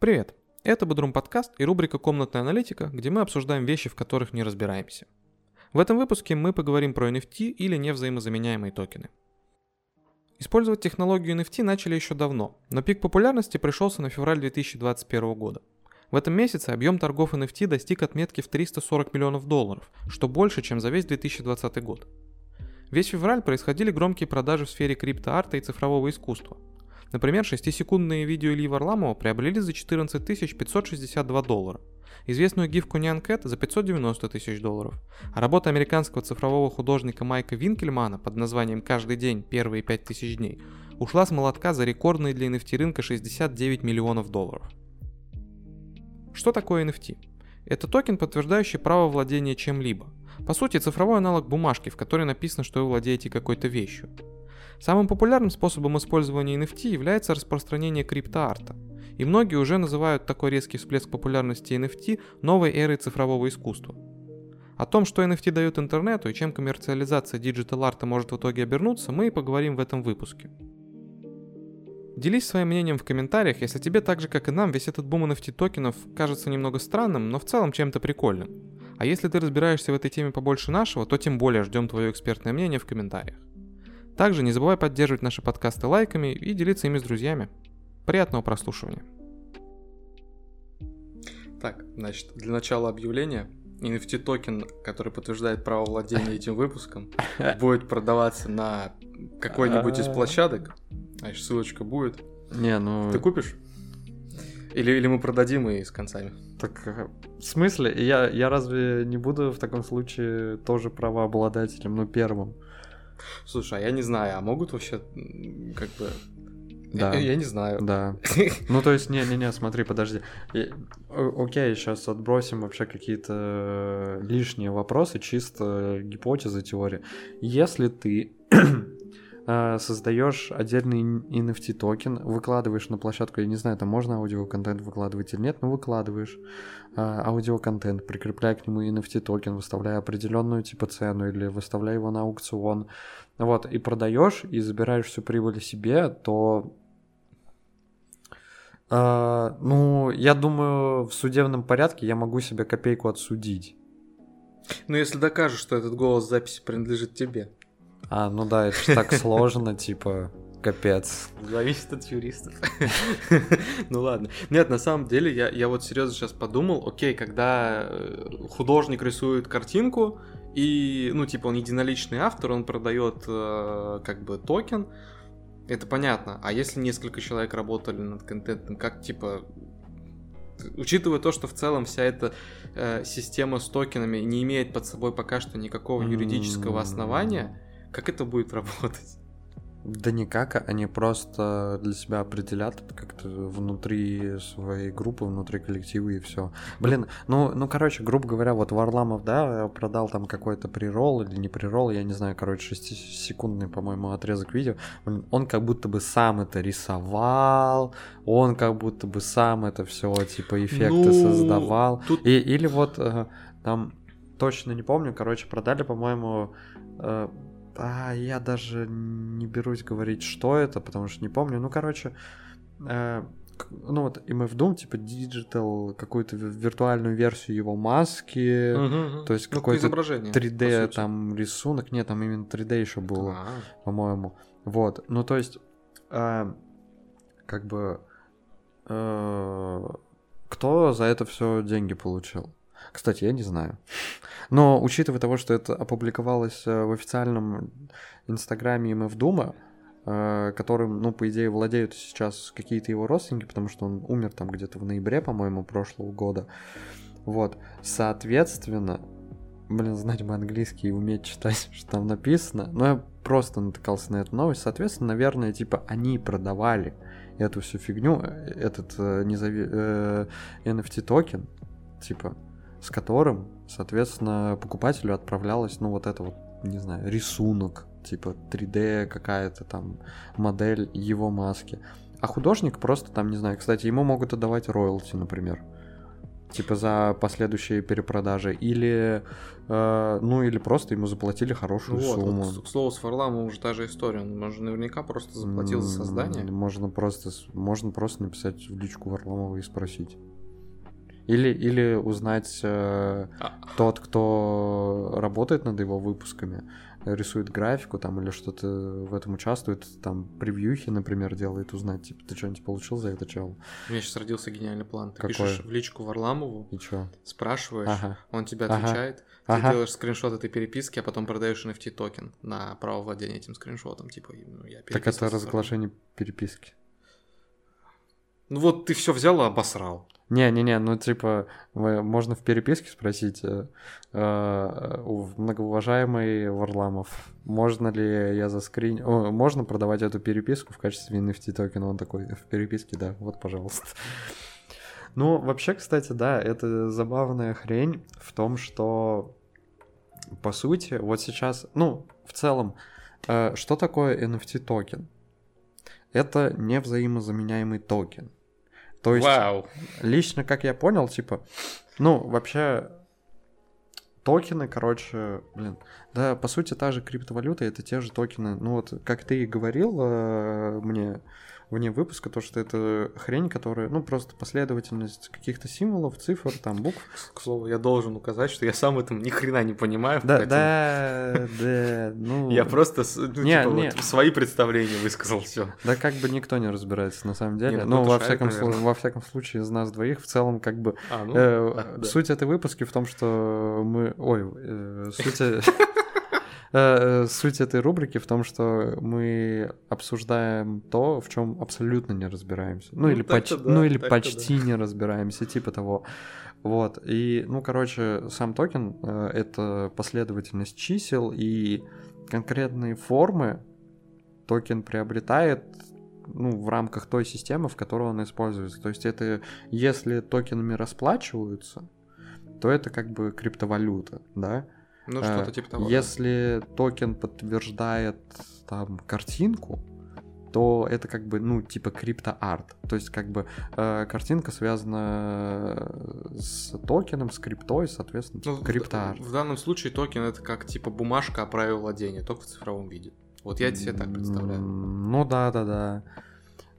Привет! Это Бодрум подкаст и рубрика «Комнатная аналитика», где мы обсуждаем вещи, в которых не разбираемся. В этом выпуске мы поговорим про NFT или невзаимозаменяемые токены. Использовать технологию NFT начали еще давно, но пик популярности пришелся на февраль 2021 года. В этом месяце объем торгов NFT достиг отметки в 340 миллионов долларов, что больше, чем за весь 2020 год. Весь февраль происходили громкие продажи в сфере криптоарта и цифрового искусства – Например, 6-секундные видео Ильи Варламова приобрели за 14 562 доллара, известную гифку Nyan Cat за 590 тысяч долларов, а работа американского цифрового художника Майка Винкельмана под названием «Каждый день. Первые 5000 дней» ушла с молотка за рекордные для NFT рынка 69 миллионов долларов. Что такое NFT? Это токен, подтверждающий право владения чем-либо. По сути, цифровой аналог бумажки, в которой написано, что вы владеете какой-то вещью. Самым популярным способом использования NFT является распространение криптоарта. И многие уже называют такой резкий всплеск популярности NFT новой эрой цифрового искусства. О том, что NFT дает интернету и чем коммерциализация digital -арта может в итоге обернуться, мы и поговорим в этом выпуске. Делись своим мнением в комментариях, если тебе так же, как и нам, весь этот бум NFT токенов кажется немного странным, но в целом чем-то прикольным. А если ты разбираешься в этой теме побольше нашего, то тем более ждем твое экспертное мнение в комментариях. Также не забывай поддерживать наши подкасты лайками и делиться ими с друзьями. Приятного прослушивания. Так, значит, для начала объявления NFT токен, который подтверждает право владения этим выпуском, будет продаваться на какой-нибудь из площадок. Значит, ссылочка будет. Не, ну... Ты купишь? Или, или мы продадим и с концами? Так, э, в смысле? Я, я разве не буду в таком случае тоже правообладателем, ну, первым? Слушай, а я не знаю, а могут вообще как бы да. Я, я не знаю. Да. Ну, то есть, не-не-не, смотри, подожди. окей, сейчас отбросим вообще какие-то лишние вопросы, чисто гипотезы, теории. Если ты Э, создаешь отдельный NFT токен, выкладываешь на площадку, я не знаю, там можно аудиоконтент выкладывать или нет, но выкладываешь э, аудиоконтент, прикрепляя к нему NFT токен, выставляя определенную типа цену или выставляя его на аукцион, вот, и продаешь, и забираешь всю прибыль себе, то Uh, ну, я думаю, в судебном порядке я могу себе копейку отсудить. Ну, если докажешь, что этот голос записи принадлежит тебе. А, ну да, это же так сложно, типа, капец. Зависит от юристов. ну ладно. Нет, на самом деле, я, я вот серьезно сейчас подумал, окей, когда э, художник рисует картинку, и, ну, типа, он единоличный автор, он продает э, как бы токен, это понятно. А если несколько человек работали над контентом, как, типа, учитывая то, что в целом вся эта э, система с токенами не имеет под собой пока что никакого юридического основания, как это будет работать? Да никак, они просто для себя определят как-то внутри своей группы, внутри коллектива и все. Блин, ну, ну, короче, грубо говоря, вот Варламов, да, продал там какой-то прирол или не прирол, я не знаю, короче, 6-секундный, по-моему, отрезок видео. Блин, он как будто бы сам это рисовал, он как будто бы сам это все, типа, эффекты ну, создавал. Тут... И, или вот э, там, точно не помню, короче, продали, по-моему, э, а я даже не берусь говорить, что это, потому что не помню. Ну, короче, э, ну вот MF DOOM, типа, digital, какую-то виртуальную версию его маски, угу, то есть ну, какой-то 3D там рисунок. Нет, там именно 3D еще было, а. по-моему. Вот, ну то есть, э, как бы, э, кто за это все деньги получил? Кстати, я не знаю. Но учитывая того, что это опубликовалось э, в официальном инстаграме МФ Дума, э, которым, ну, по идее, владеют сейчас какие-то его родственники, потому что он умер там где-то в ноябре, по-моему, прошлого года. Вот, соответственно, блин, знать бы английский и уметь читать, что там написано, но я просто натыкался на эту новость, соответственно, наверное, типа, они продавали эту всю фигню, э, этот э, незави... э, NFT токен, типа, с которым, соответственно, покупателю отправлялась, ну, вот это вот, не знаю, рисунок, типа 3D какая-то там модель его маски. А художник просто там, не знаю, кстати, ему могут отдавать роялти, например. типа за последующие перепродажи, или, э, ну, или просто ему заплатили хорошую вот, сумму. вот, к слову, с Варламовым уже та же история. Он же наверняка просто заплатил за создание. Можно просто, можно просто написать в личку Варламова и спросить. Или, или узнать э, А, тот, кто работает над его выпусками, рисует графику там или что-то в этом участвует, там превьюхи, например, делает, узнать, типа, ты что-нибудь получил за это, чел? У меня сейчас родился гениальный план. Ты Какой? пишешь в личку Варламову, И чё? спрашиваешь, Ага. он тебе Ага. отвечает, ты Ага. делаешь скриншот этой переписки, а потом продаешь NFT токен на право владения этим скриншотом. Типа, ну, я Так это разглашение переписки. Ну вот ты все взял и обосрал. Не-не-не, ну типа, можно в переписке спросить э, э, у многоуважаемый Варламов, можно ли я заскрин... О, можно продавать эту переписку в качестве NFT токена? Он такой, в переписке, да, вот, пожалуйста. Ну, вообще, кстати, да, это забавная хрень в том, что, по сути, вот сейчас, ну, в целом, э, что такое NFT токен? Это невзаимозаменяемый токен. То есть, Вау. лично, как я понял, типа, ну, вообще, токены, короче, блин, да, по сути, та же криптовалюта, это те же токены. Ну, вот, как ты и говорил э, мне вне выпуска, то, что это хрень, которая, ну, просто последовательность каких-то символов, цифр, там, букв. К слову, я должен указать, что я сам в этом ни хрена не понимаю. Да, да, да, ну... Я просто ну, Не, типа, не. вот свои представления высказал все. Да как бы никто не разбирается на самом деле. Ну во, всяком, слу- наверное. во всяком случае, из нас двоих в целом как бы А, ну, Э, а, да. Суть этой выпуски в том, что мы... Ой, э, суть... э, Суть этой рубрики в том, что мы обсуждаем то, в чем абсолютно не разбираемся. Ну, Ну, или, поч- да, ну, или почти не разбираемся, типа того. Вот. И, ну, короче, сам токен э, это последовательность чисел и конкретные формы токен приобретает ну, в рамках той системы, в которой он используется. То есть это если токенами расплачиваются, то это как бы криптовалюта, да? Ну, Э, что-то типа того. да. Если токен подтверждает там картинку, то это как бы, ну, типа криптоарт. То есть как бы э, картинка связана с токеном, с криптой, соответственно, Ну, типа в- криптоарт. В, данном случае токен это как типа бумажка о праве владения, только в цифровом виде. Вот я себе так представляю. Ну да, да, да.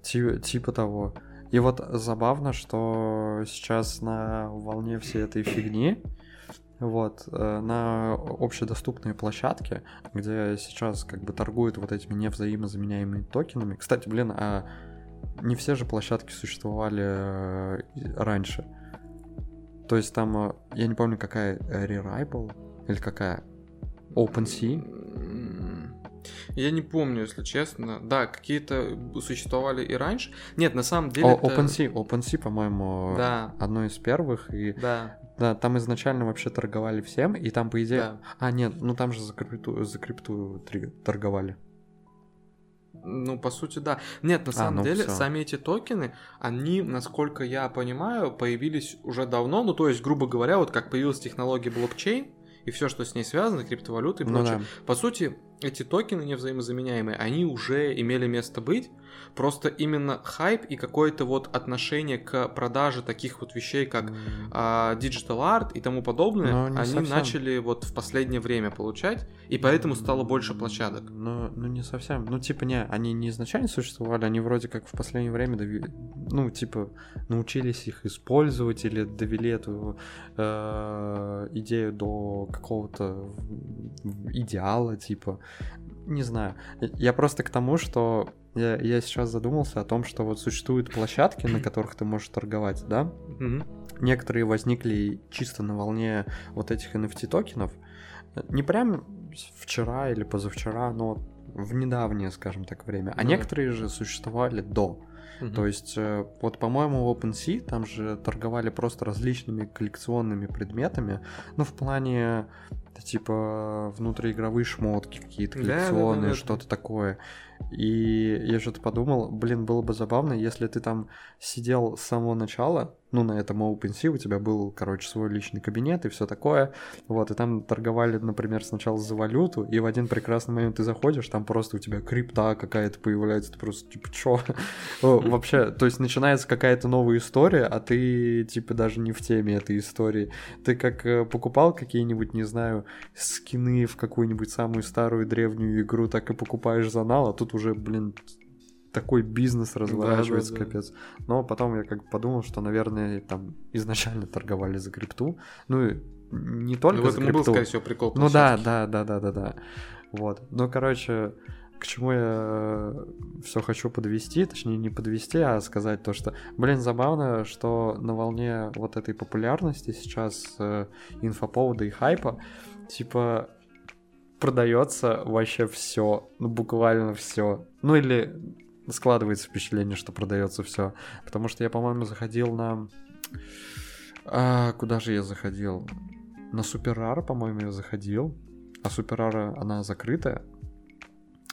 Ти- типа того. И вот забавно, что сейчас на волне всей этой фигни, вот, э, на общедоступные площадки, где сейчас как бы торгуют вот этими невзаимозаменяемыми токенами. Кстати, блин, а не все же площадки существовали э, раньше. То есть там, э, я не помню, какая, э, Rarible или какая? OpenSea? Я не помню, если честно. Да, какие-то существовали и раньше. Нет, на самом деле. О, это- OpenSea, OpenSea, по-моему, Да, одно из первых, и да, да, там изначально вообще торговали всем, и там, по идее... да. А, нет, ну там же за крипту, за крипту торговали. Ну, по сути, да. Нет, на А, самом ну деле, всё. сами эти токены, они, насколько я понимаю, появились уже давно. Ну, то есть, грубо говоря, вот как появилась технология блокчейн и все, что с ней связано, криптовалюты и Ну прочее. да. По сути, эти токены невзаимозаменяемые, они уже имели место быть. Просто именно хайп и какое-то вот отношение к продаже таких вот вещей, как а, digital art и тому подобное, Но они совсем. начали вот в последнее время получать, и поэтому стало больше площадок. Ну, ну, не совсем. Ну, типа, не, они не изначально существовали, они вроде как в последнее время, дови- ну, типа, научились их использовать или довели эту э, идею до какого-то идеала, типа, не знаю. Я просто к тому, что я, я сейчас задумался о том, что вот существуют площадки, на которых ты можешь торговать, да? Мгм. Некоторые возникли чисто на волне вот этих NFT токенов. Не прям вчера или позавчера, но в недавнее, скажем так, время. А Ну да. некоторые же существовали до. Мгм. То есть, э, вот, по-моему, в OpenSea там же торговали просто различными коллекционными предметами. Ну, в плане, типа, внутриигровые шмотки какие-то Да, да, коллекционные, да, да. что-то такое. И я что-то подумал, блин, было бы забавно, если ты там сидел с самого начала, ну, на этом OpenSea, у тебя был, короче, свой личный кабинет и все такое, вот, и там торговали, например, сначала за валюту, и в один прекрасный момент ты заходишь, там просто у тебя крипта какая-то появляется, ты просто, типа, чё? Вообще, то есть начинается какая-то новая история, а ты, типа, даже не в теме этой истории. Ты как э, покупал какие-нибудь, не знаю, скины в какую-нибудь самую старую древнюю игру, так и покупаешь за нал, а тут уже, блин, такой бизнес разворачивается, Да, да, да. капец. Но потом я как бы подумал, что, наверное, там изначально торговали за крипту. Ну, и не только Ну, за и был, крипту. скорее всего, прикол. Ну да, да, да, да, да, да. Вот. Ну, короче, к чему я все хочу подвести, точнее не подвести, а сказать то, что, блин, забавно, что на волне вот этой популярности сейчас э, инфоповода и хайпа, типа продается вообще все, ну буквально все. Ну или складывается впечатление, что продается все, потому что я, по-моему, заходил на а, куда же я заходил? На Суперара, по-моему, я заходил. А Суперара, она закрытая.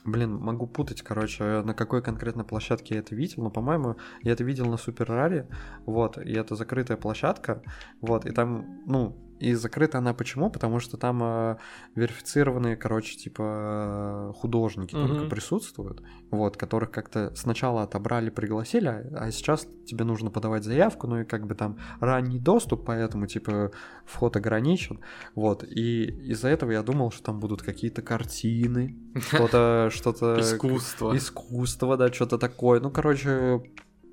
Блин, могу путать, короче, на какой конкретно площадке я это видел, но, по-моему, я это видел на Супераре, вот, и это закрытая площадка, вот, и там, ну, и закрыта она почему? Потому что там э, верифицированные, короче, типа э, художники Мгм. только присутствуют, вот, которых как-то сначала отобрали, пригласили, а а сейчас тебе нужно подавать заявку, ну и как бы там ранний доступ, поэтому, типа, вход ограничен, вот, и из-за этого я думал, что там будут какие-то картины, что-то, что-то... Искусство. Искусство, да, что-то такое. Ну, короче,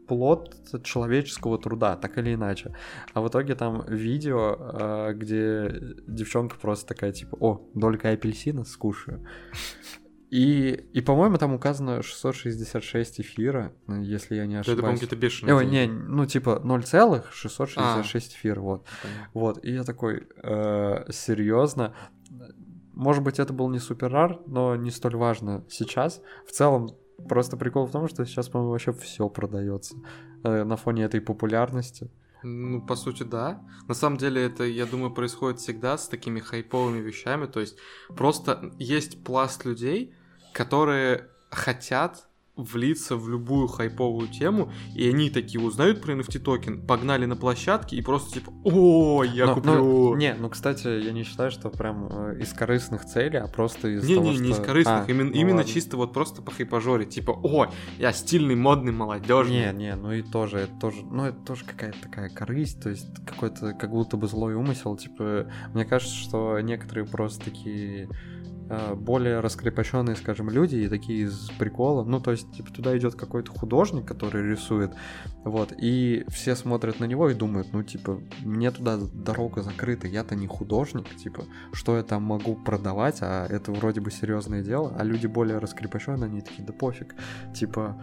плод человеческого труда, так или иначе. А в итоге там видео, э, где девчонка просто такая, типа, о, долька апельсина, скушаю. И, и по-моему, там указано 666 эфира, если я не Да Это, по-моему, ошибаюсь. какие-то бешеные. Ой, не, ну типа 0,666 А. эфир, вот. Вот, и я такой, серьезно. Может быть, это был не суперар, но не столь важно сейчас. В целом, просто прикол в том, что сейчас, по-моему, вообще все продается э, на фоне этой популярности. Ну, по сути, да. На самом деле, это, я думаю, происходит всегда с такими хайповыми вещами. То есть, просто есть пласт людей, которые хотят влиться в любую хайповую тему, и они такие узнают про NFT токен, погнали на площадке и просто типа, о, я Но- куплю. ну, не, ну, кстати, я не считаю, что прям э, из корыстных целей, а просто из Не, того, не, не из корыстных, А, именно, ну именно ладно. чисто вот просто по хайпажоре, типа, о, я стильный, модный, молодежный. Не, не, ну и тоже, это тоже, ну это тоже какая-то такая корысть, то есть какой-то как будто бы злой умысел, типа, мне кажется, что некоторые просто такие более раскрепощенные, скажем, люди и такие из прикола, ну то есть типа туда идет какой-то художник, который рисует, вот, и все смотрят на него и думают, ну типа, мне туда дорога закрыта, я-то не художник, типа, что я там могу продавать, а это вроде бы серьезное дело, а люди более раскрепощенные, они такие, да пофиг, типа,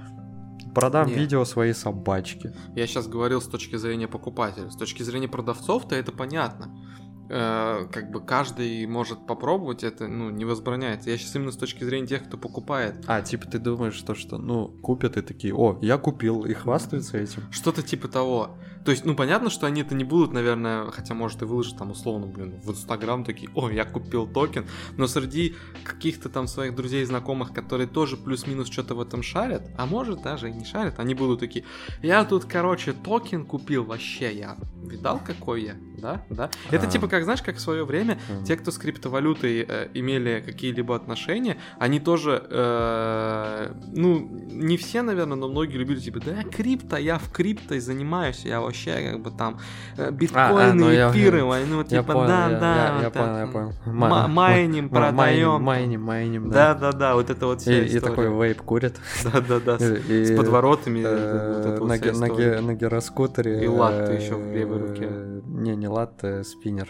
продам Не. видео своей собачки. Я сейчас говорил с точки зрения покупателя. С точки зрения продавцов-то это понятно. Э, как бы каждый может попробовать, это ну, не возбраняется. Я сейчас именно с точки зрения тех, кто покупает. А, типа ты думаешь, что, что ну, купят и такие, о, я купил, и хвастаются этим. Что-то типа того. То есть, ну, понятно, что они это не будут, наверное, хотя, может, и выложат там условно, блин, в Инстаграм такие, о, я купил токен, но среди каких-то там своих друзей и знакомых, которые тоже плюс-минус что-то в этом шарят, а может даже и не шарят, они будут такие, я тут, короче, токен купил, вообще я видал, какой я, да, да. Это А. типа, как, знаешь, как в свое время те, кто с криптовалютой э, имели какие-либо отношения, они тоже, э, ну, не все, наверное, но многие любили, типа, да, крипто, я в крипто занимаюсь, я вообще, как бы, там, э, биткоины, ну я- эфиры, ой, ну, Я типа, понял, да, я- да, я, я вот понял, я понял. ма- Ма- майним, ма- продаем. Майним, майним, Да, да. да, да, вот это вот вся И, и такой вейп курит. Да, да, да, с, И- с подворотами, э, вот на, на, гироскутере. И латте э, ещё в левой руке. Не, не латте, спиннер.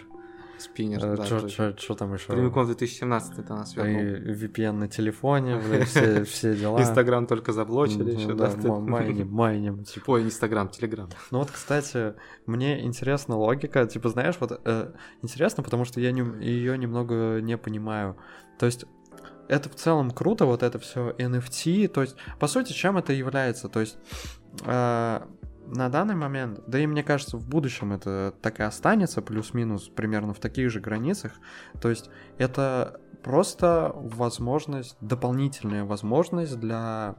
Спиннер, да, точно. Что там еще? Прямиком в 2017 это нас вернул. И VPN на телефоне, блин, все, все дела. Инстаграм только заблочили еще, да, да? ма- майним, майним, типа. Инстаграм, Телеграм. Ну вот, кстати, мне интересна логика, типа, знаешь, вот э, интересно, потому что я ее немного не понимаю. То есть это в целом круто, вот это все NFT, то есть, по сути, чем это является? То есть э, на данный момент, да и мне кажется, в будущем это так и останется, плюс-минус примерно в таких же границах. То есть это просто возможность, дополнительная возможность для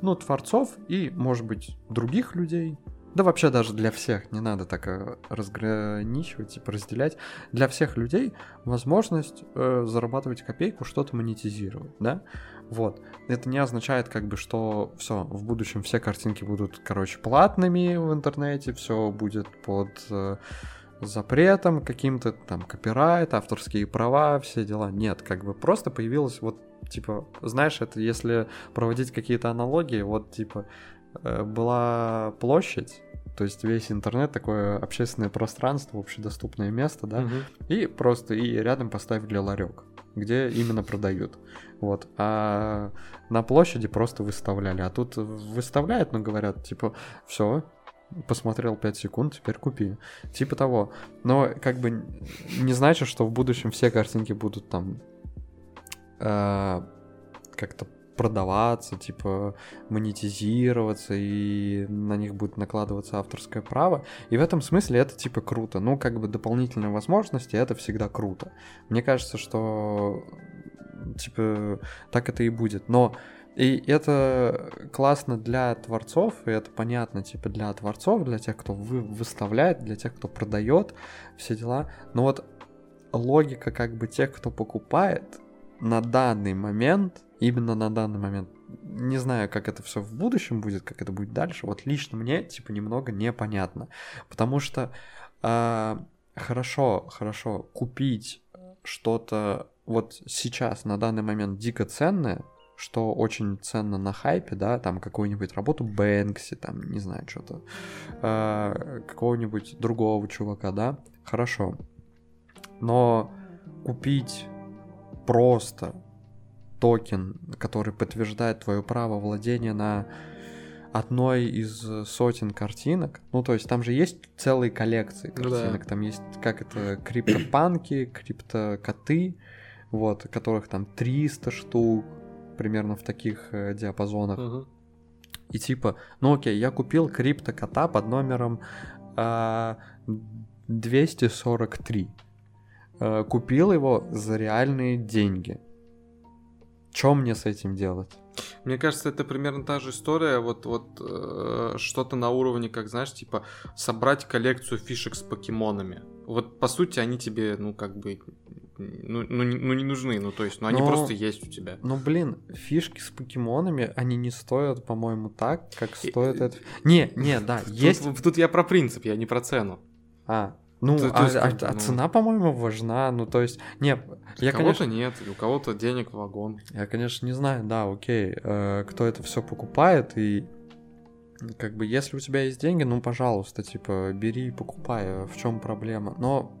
ну, творцов и, может быть, других людей, да вообще даже для всех, не надо так э, разграничивать, типа разделять, для всех людей возможность э, зарабатывать копейку, что-то монетизировать, да, вот. Это не означает, как бы, что все, в будущем все картинки будут, короче, платными в интернете, все будет под э, запретом каким-то, там, копирайт, авторские права, все дела. Нет, как бы просто появилось вот, типа, знаешь, это если проводить какие-то аналогии, вот, типа, э, была площадь, то есть весь интернет такое общественное пространство, общедоступное место, да, Мгм. и просто и рядом поставили ларек, где именно продают. Вот. А на площади просто выставляли. А тут выставляют, но говорят, типа, все, посмотрел 5 секунд, теперь купи. Типа того. Но как бы не значит, что в будущем все картинки будут там э, как-то продаваться, типа монетизироваться, и на них будет накладываться авторское право. И в этом смысле это типа круто. Ну, как бы дополнительные возможности, это всегда круто. Мне кажется, что типа так это и будет. Но и это классно для творцов, и это понятно, типа, для творцов, для тех, кто вы, выставляет, для тех, кто продает, все дела. Но вот логика как бы тех, кто покупает, на данный момент, именно на данный момент, не знаю, как это все в будущем будет, как это будет дальше, вот лично мне, типа, немного непонятно. Потому что а, хорошо, хорошо, купить что-то вот сейчас, на данный момент, дико ценное, что очень ценно на хайпе, да, там какую-нибудь работу Бэнкси, там, не знаю, что-то, э, какого-нибудь другого чувака, да, хорошо. Но купить просто токен, который подтверждает твое право владения на одной из сотен картинок. Ну, то есть там же есть целые коллекции Ну да. картинок. Там есть, как это, криптопанки, криптокоты, вот, которых там 300 штук, примерно в таких э, диапазонах. Мгм. И типа, ну окей, я купил криптокота под номером а, 243. Э, купил его за реальные деньги. Что мне с этим делать? Мне кажется, это примерно та же история, вот, вот э, что-то на уровне, как знаешь, типа собрать коллекцию фишек с покемонами. Вот по сути они тебе, ну как бы, ну, ну, не, ну, не нужны, ну то есть, ну они Но- просто есть у тебя. Ну блин, фишки с покемонами, они не стоят, по-моему, так, как И- стоит это. Не, не, да, есть. Тут, тут я про принцип, я не про цену. А, ну, То- то а, есть, а- а ну- цена, по-моему, важна. Ну, то есть, не, я, у кого-то конечно, нет, у кого-то денег вагон. Я, конечно, не знаю, да, окей, э, кто это все покупает, и как бы, если у тебя есть деньги, ну, пожалуйста, типа, бери и покупай, э, в чем проблема. Но,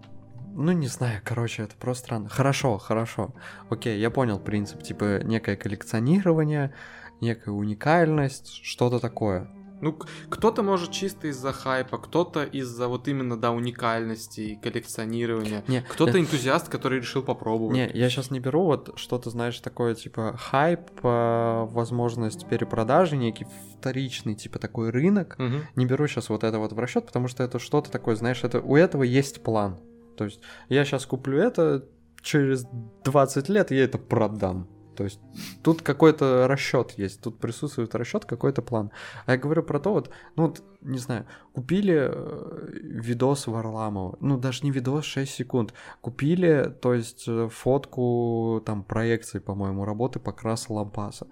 ну, не знаю, короче, это просто странно. Хорошо, хорошо, окей, я понял принцип, типа, некое коллекционирование, некая уникальность, что-то такое. Ну, кто-то может чисто из-за хайпа, кто-то из-за вот именно, да, уникальности и коллекционирования. Не, Кто-то энтузиаст, который решил попробовать. Не, я сейчас не беру вот что-то, знаешь, такое типа хайп, э, возможность перепродажи, некий вторичный типа такой рынок. Мгм. Не беру сейчас вот это вот в расчет, потому что это что-то такое, знаешь, это у этого есть план. То есть я сейчас куплю это, через 20 лет я это продам. То есть тут какой-то расчет есть, тут присутствует расчет, какой-то план. А я говорю про то, вот, ну вот, не знаю, купили э, видос Варламова, ну даже не видос, 6 секунд, купили, то есть э, фотку там проекции, по-моему, работы покраса лампаса.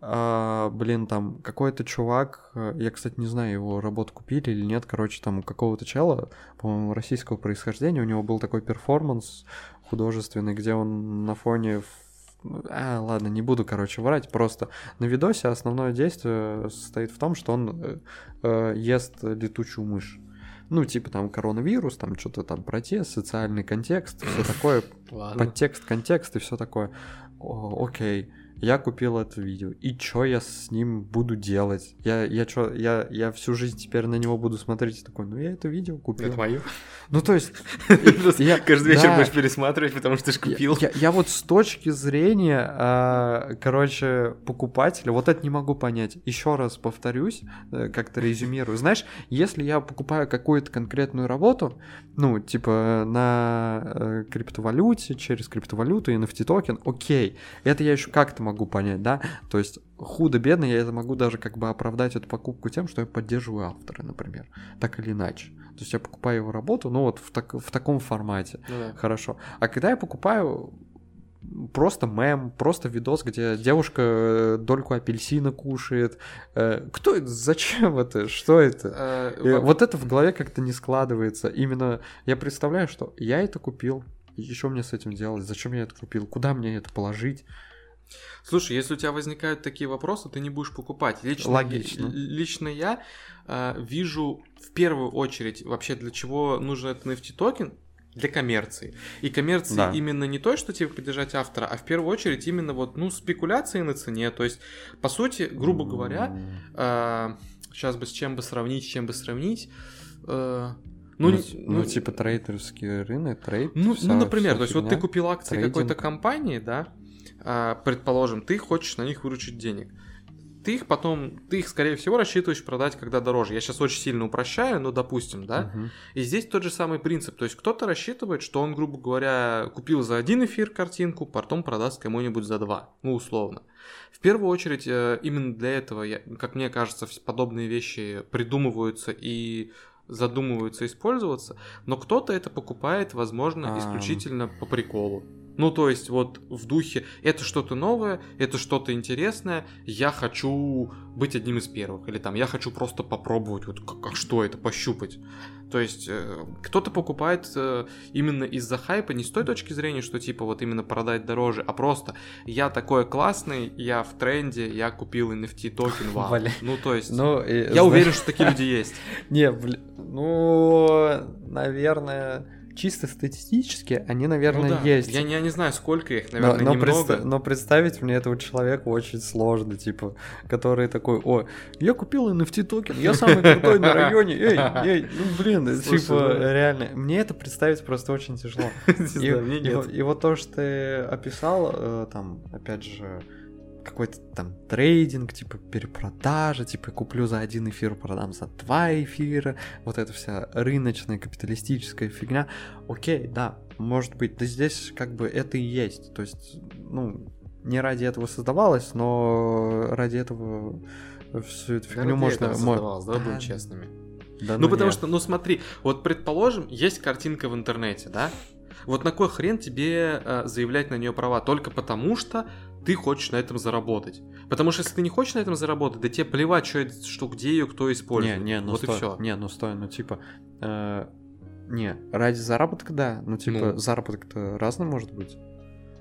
А, блин, там какой-то чувак, э, я, кстати, не знаю, его работу купили или нет, короче, там у какого-то чела, по-моему, российского происхождения, у него был такой перформанс художественный, где он на фоне... А, ладно, не буду, короче, врать, просто на видосе основное действие состоит в том, что он э, э, ест летучую мышь. Ну, типа там коронавирус, там что-то там протест, социальный контекст, все такое, подтекст, контекст и все такое. О, окей, я купил это видео. И что я с ним буду делать? Я, я, чё, я, я всю жизнь теперь на него буду смотреть и такой, ну я это видео купил. Это мое. Ну, то есть, я- Каждый вечер будешь пересматривать, потому что ты ж я, купил. я- вот с точки зрения, а, короче, покупателя, вот это не могу понять. Еще раз повторюсь, э, как-то резюмирую. Знаешь, если я покупаю какую-то конкретную работу, ну, типа на э, криптовалюте, через криптовалюту, NFT токен, окей, это я еще как-то могу могу понять, да, то есть худо-бедно я это могу даже как бы оправдать эту покупку тем, что я поддерживаю автора, например, так или иначе. То есть я покупаю его работу, ну вот в, так, в таком формате. Ну да. Хорошо. А когда я покупаю просто мем, просто видос, где девушка э, дольку апельсина кушает. Э, Кто это? Зачем это? Что это? Э, во- Вот это в голове как-то не складывается. Именно я представляю, что я это купил. И что мне с этим делать? Зачем я это купил? Куда мне это положить? Слушай, если у тебя возникают такие вопросы, ты не будешь покупать. Лично, Логично. я- лично я э, вижу в первую очередь вообще для чего нужен этот NFT токен для коммерции. И коммерции Да. именно не то, что типа поддержать автора, а в первую очередь именно вот, ну, спекуляции на цене. То есть, по сути, грубо говоря, М, сейчас бы с чем бы сравнить, с чем бы сравнить. э, Ну, ну, не- ну, типа трейдерский рынок, трейд. ну, вся- ну, например, вся то есть вот ты купил акции какой-то компании, да, предположим, ты хочешь на них выручить денег. Ты их потом, ты их, скорее всего, рассчитываешь продать, когда дороже. Я сейчас очень сильно упрощаю, но допустим, да. Мгм. И здесь тот же самый принцип. То есть кто-то рассчитывает, что он, грубо говоря, купил за один эфир картинку, потом продаст кому-нибудь за два. Ну, условно. В первую очередь, э, именно для этого, я- как мне кажется, подобные вещи придумываются и задумываются использоваться, но кто-то это покупает, возможно, А. исключительно по приколу. Ну, то есть, вот в духе, это что-то новое, это что-то интересное, я хочу быть одним из первых, или там, я хочу просто попробовать, вот как, как что это, пощупать. То есть, э, кто-то покупает э, именно из-за хайпа, не с той точки зрения, что типа вот именно продать дороже, а просто я такой классный, я в тренде, я купил NFT токен, вау. Ну, то есть, Ну, я уверен, что такие люди есть. Не, ну, наверное, чисто статистически они, наверное, Ну да, есть. Я, не- я не знаю, сколько их, Но, наверное, но, немного. предста- но представить мне этого человека очень сложно, типа, который такой, о, я купил NFT токен, я самый крутой на районе, эй, эй, ну блин, типа, ну- реально, мне это представить просто очень тяжело. Вот- и вот то, что ты описал, э, там, опять же, какой-то там трейдинг, типа перепродажа, типа куплю за один эфир, продам за два эфира, вот эта вся рыночная капиталистическая фигня. Окей, да, может быть, да здесь как бы это и есть. То есть, ну, не ради этого создавалось, но ради этого всю эту Да фигню ради можно... этого создавалось, будем Да, честными. да Ну, потому нет. что, ну смотри, вот предположим, есть картинка в интернете, да? Вот на кой хрен тебе э, заявлять на нее права? Только потому что ты хочешь на этом заработать. Потому что если ты не хочешь на этом заработать, да тебе плевать, что, что где ее кто использует. Не, не, ну вот стой, и все. не, ну стой, ну типа, э, не, ради заработка, да, ну типа, Ну. заработок-то разный может быть.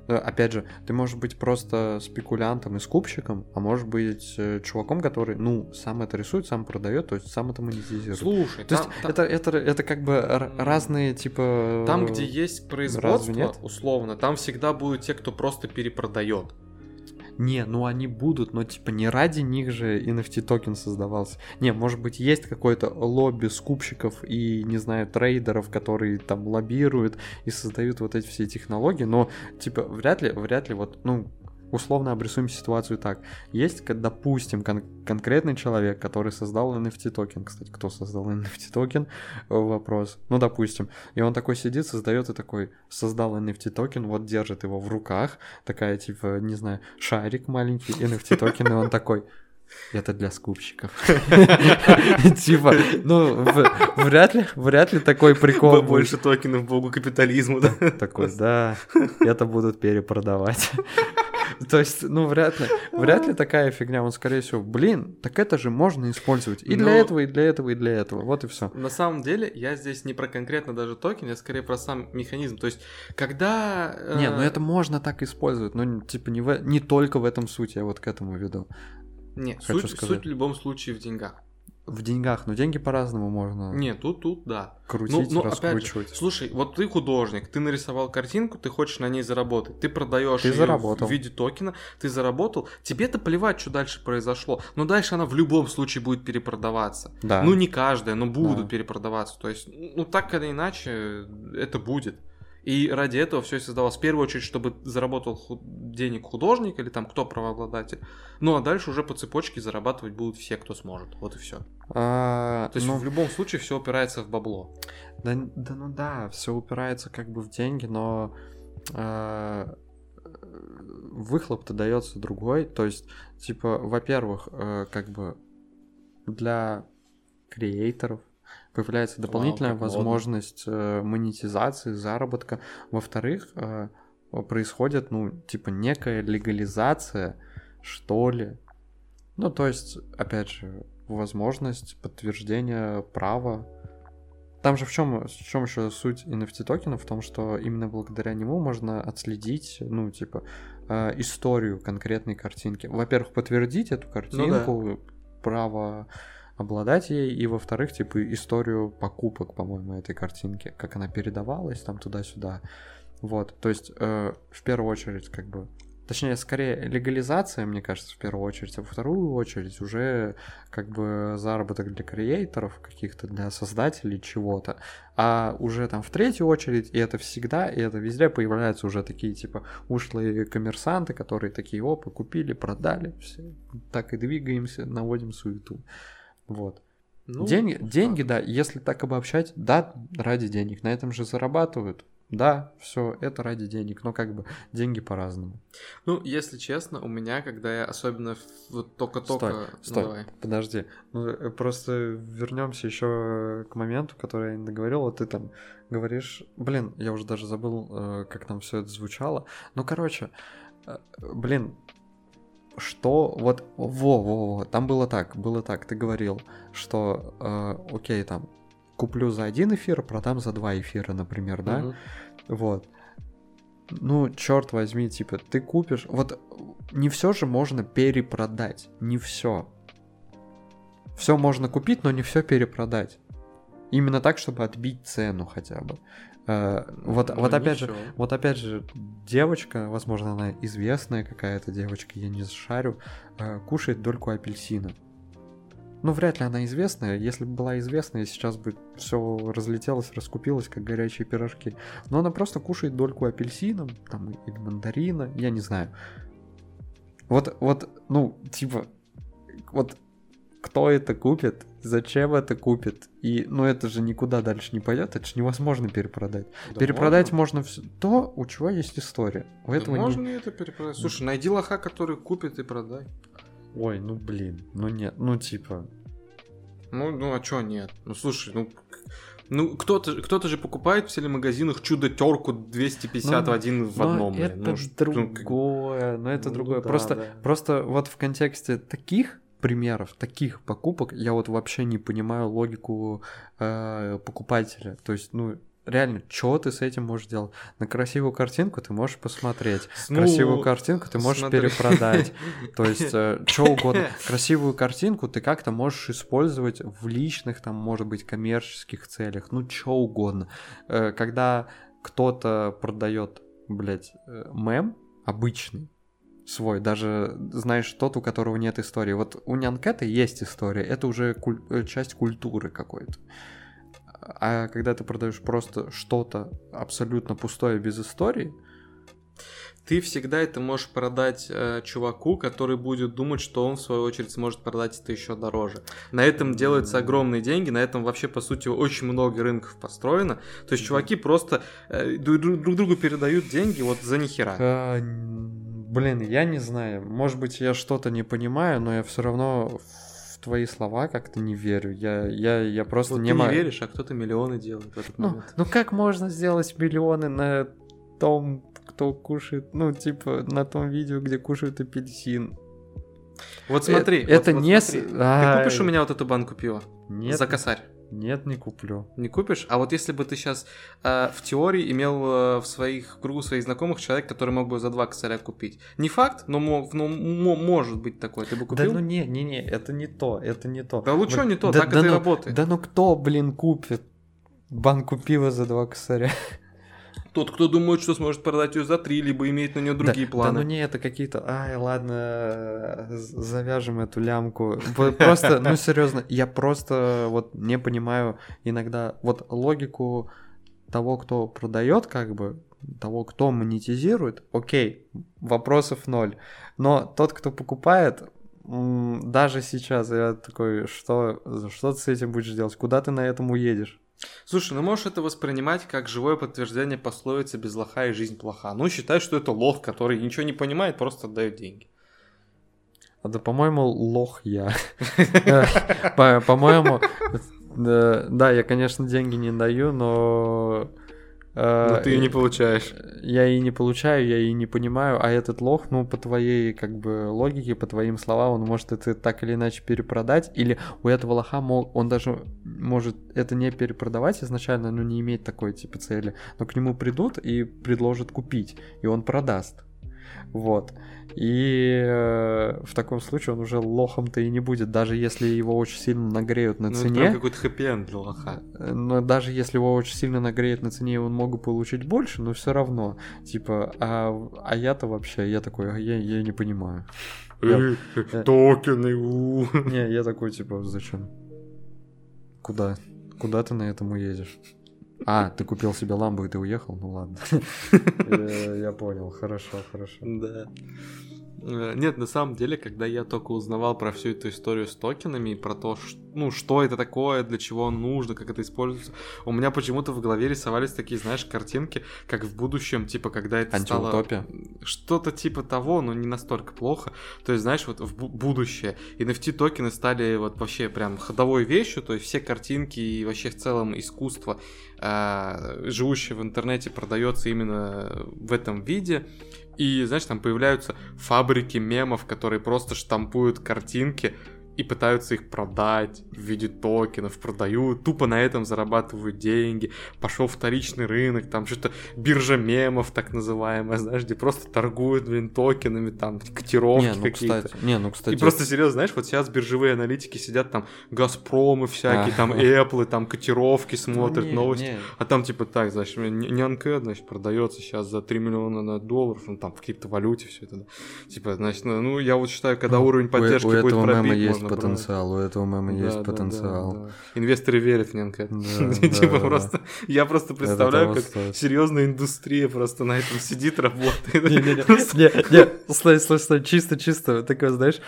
Э, Опять же, ты можешь быть просто спекулянтом и скупщиком, а может быть э, чуваком, который, ну, сам это рисует, сам продает, то есть сам это монетизирует. Слушай, то есть там, там- это, это, это как бы разные, типа... там, э, где есть производство, условно, там всегда будут те, кто просто перепродает. Не, ну они будут, но типа не ради них же NFT токен создавался. Не, может быть есть какое-то лобби скупщиков и, не знаю, трейдеров, которые там лоббируют и создают вот эти все технологии, но типа вряд ли, вряд ли вот, ну, условно обрисуем ситуацию так. Есть, допустим, кон- конкретный человек, который создал NFT токен. Кстати, кто создал NFT токен? Э, Вопрос. Ну, допустим. И он такой сидит, создает и такой, создал NFT токен, вот держит его в руках, такая, типа, не знаю, шарик маленький, NFT токен, и он такой, это для скупщиков. Типа, ну, вряд ли, вряд ли такой прикол. Больше токенов богу капитализму, да? Такой, да, это будут перепродавать. То есть, ну, вряд ли, вряд ли такая фигня, он, скорее всего, блин, так это же можно использовать и для Но- этого, и для этого, и для этого, вот и все. На самом деле, я здесь не про конкретно даже токен, я скорее про сам механизм. То есть, когда... э, Не, ну это можно так использовать, но типа не, в, не только в этом суть, я вот к этому веду. Не, хочу суть, сказать. суть в любом случае в деньгах. В деньгах, но деньги по-разному можно Не, тут, тут, да. крутить, ну, ну, опять же, раскручивать. Слушай, вот ты художник, ты нарисовал картинку, ты хочешь на ней заработать, ты продаешь Ты её заработал. в виде токена, ты заработал, тебе-то плевать, что дальше произошло, но дальше она в любом случае будет перепродаваться. Да. Ну, не каждая, но будут Да. перепродаваться. То есть, ну, так или иначе, это будет. И ради этого все создавалось. В первую очередь, чтобы заработал денег художник или там кто правообладатель. Ну, а дальше уже по цепочке зарабатывать будут все, кто сможет. Вот и все. А, То есть, ну, в любом случае, все опирается в бабло. Да, да ну да, все упирается как бы в деньги, но э, выхлоп-то дается другой. То есть, типа, во-первых, э, как бы для креаторов появляется дополнительная модно. возможность э, монетизации, заработка. Во-вторых, э, происходит, ну, типа, некая легализация, что ли. Ну, то есть, опять же, возможность подтверждения права. Там же в чем, в чем еще суть NFT токена? В том, что именно благодаря нему можно отследить, ну, типа, э, историю конкретной картинки. Во-первых, подтвердить эту картинку, право обладать ей, и во-вторых, типа, историю покупок, по-моему, этой картинки, как она передавалась там туда-сюда. Вот, то есть, э, в первую очередь, как бы, точнее, скорее легализация, мне кажется, в первую очередь, а во вторую очередь уже как бы заработок для креаторов каких-то, для создателей чего-то, а уже там в третью очередь, и это всегда, и это везде появляются уже такие, типа, ушлые коммерсанты, которые такие, опа, купили, продали, все, так и двигаемся, наводим суету. Вот. Ну, деньги, факт. деньги, да, если так обобщать, да, ради денег, на этом же зарабатывают. Да, все, это ради денег, но как бы деньги по-разному. Ну, если честно, у меня, когда я особенно вот только-только... Стой, Ну, стой, давай. подожди. Ну, э, просто вернемся еще к моменту, который я не договорил. Вот ты там говоришь, блин, я уже даже забыл, э, как там все это звучало. Ну, короче, э, блин, что вот во во во там было так было так ты говорил что э, окей там куплю за один эфир продам за два эфира например да Мгм. вот. Ну, черт возьми, типа, ты купишь. Вот не все же можно перепродать. Не все. Все можно купить, но не все перепродать. Именно так, чтобы отбить цену хотя бы. Э, вот, Ну, вот опять же, ничего. вот опять же, девочка, возможно, она известная какая-то девочка, я не шарю, э, кушает дольку апельсина. Ну, вряд ли она известная. Если бы была известная, сейчас бы все разлетелось, раскупилось, как горячие пирожки. Но она просто кушает дольку апельсина, там, или мандарина, я не знаю. Вот, вот, ну, типа, вот кто это купит, зачем это купит, и, ну, это же никуда дальше не пойдет, это же невозможно перепродать. Да Перепродать можно. можно все то, у чего есть история. У Да этого не- можно это перепродать. Слушай, найди лоха, который купит и продай. Ой, ну блин, ну нет, ну типа. Ну, ну а чё нет? Ну слушай, ну ну кто-то кто же покупает в телемагазинах чудо-терку 250 Ну, в один в одном. блин. это Ну, ну, другое, но это Ну другое. да, просто, да. просто вот в контексте таких примеров, таких покупок, я вот вообще не понимаю логику э, покупателя. То есть, ну, реально, что ты с этим можешь делать? На красивую картинку ты можешь посмотреть. Ну, Красивую картинку ты можешь смотри. перепродать. То есть, что угодно. Красивую картинку ты как-то можешь использовать в личных, там, может быть, коммерческих целях. Ну, что угодно. Э, Когда кто-то продает, блядь, э, мем обычный, свой, даже, знаешь, тот, у которого нет истории. Вот у Нянкета есть история, это уже куль- э, часть культуры какой-то. А когда ты продаешь просто что-то абсолютно пустое без истории, Ты всегда это можешь продать э, чуваку, который будет думать, что он в свою очередь сможет продать это еще дороже. На этом делаются огромные деньги, на этом вообще по сути очень много рынков построено. То есть чуваки просто э, друг, друг- друг другу передают деньги вот за нихера. А, Блин, я не знаю. Может быть, я что-то не понимаю, но я все равно в твои слова как-то не верю. Я, я, я просто Вот не ты не могу. веришь, а кто-то миллионы делает в этот Ну, момент. ну как можно сделать миллионы на том, кто кушает, ну, типа, на том видео, где кушают апельсин? Вот смотри, э- вот- это вот не смотри. с- Ты купишь у меня вот эту банку пива? Нет, За косарь. нет, не куплю. Не купишь? А вот если бы ты сейчас в теории имел э, в своих в кругу своих знакомых человек, который мог бы за два косаря купить. Не факт, но, мог, но мо- может быть такой. Ты бы Да купил? ну не, не, не, это не то, это не то. Да лучше Вот- не то, да- так да это и ну- работает. Да ну кто, блин, купит банку пива за два косаря? Тот, кто думает, что сможет продать ее за три, либо имеет на нее другие да, планы. Да ну не, это какие-то, ай, ладно, завяжем эту лямку. Просто, ну серьезно, я просто вот не понимаю иногда вот логику того, кто продает, как бы, того, кто монетизирует, окей, вопросов ноль. Но тот, кто покупает, даже сейчас я такой, что, что ты с этим будешь делать? Куда ты на этом уедешь? Слушай, ну можешь это воспринимать как живое подтверждение пословицы «без лоха и жизнь плоха». Ну, считай, что это лох, который ничего не понимает, просто отдает деньги. А да, по-моему, лох я. Э, по- По-моему, э, да, я, конечно, деньги не даю, но... э, Но ты и не получаешь. Я и не получаю, я и не понимаю, а этот лох, ну, по твоей, как бы, логике, по твоим словам, он может это так или иначе перепродать, или у этого лоха, мол, он даже может это не перепродавать изначально, но не иметь такой, типа, цели, но к нему придут и предложат купить, и он продаст. Вот. И э, в таком случае он уже лохом-то и не будет, даже если его очень сильно нагреют на Ну, это цене. прям какой-то хэппи-энд для лоха. Э, Но даже если его очень сильно нагреет на цене, он мог бы получить больше, но все равно. Типа, а, а я-то вообще, я такой, а я, я не понимаю. Я- Э, Токены. Не, я такой, типа, зачем? Куда? Куда ты на этом уедешь? А, ты купил себе ламбу и ты уехал? Ну ладно. Э, Я понял, хорошо, хорошо. Да. Э, Нет, на самом деле, когда я только узнавал про всю эту историю с токенами и про то, ну, что это такое, для чего нужно, как это используется, у меня почему-то в голове рисовались такие, знаешь, картинки, как в будущем, типа, когда это стало... Что-то типа того, но не настолько плохо. То есть, знаешь, вот в бу- будущее NFT-токены стали вот вообще прям ходовой вещью, то есть все картинки и вообще в целом искусство, а, живущее в интернете, продается именно в этом виде. И, знаешь, там появляются фабрики мемов, которые просто штампуют картинки и пытаются их продать в виде токенов, продают, тупо на этом зарабатывают деньги. Пошел вторичный рынок, там что-то биржа мемов, так называемая, знаешь, где просто торгуют, блин, токенами, там, котировки Не, ну, какие-то. кстати, не, ну, кстати, И просто серьезно, знаешь, вот сейчас биржевые аналитики сидят там, Газпромы всякие, там, Ага. Apple, там, котировки ну, смотрят, не, новости. не. А там типа так, значит, нянка, значит, продается сейчас за 3 миллиона на долларов, ну там в криптовалюте все это. да. Типа, значит, ну, ну, я вот считаю, когда Ну, уровень У- поддержки у, будет этого мема пробит, есть можно брать. потенциал, у этого мема Да, есть да, да, потенциал. да. Инвесторы верят в. Да, Типа да, просто, я просто представляю, как серьезная индустрия просто на этом сидит, работает. Не-не-не, стой, стой, стой, чисто, чисто, такой, знаешь,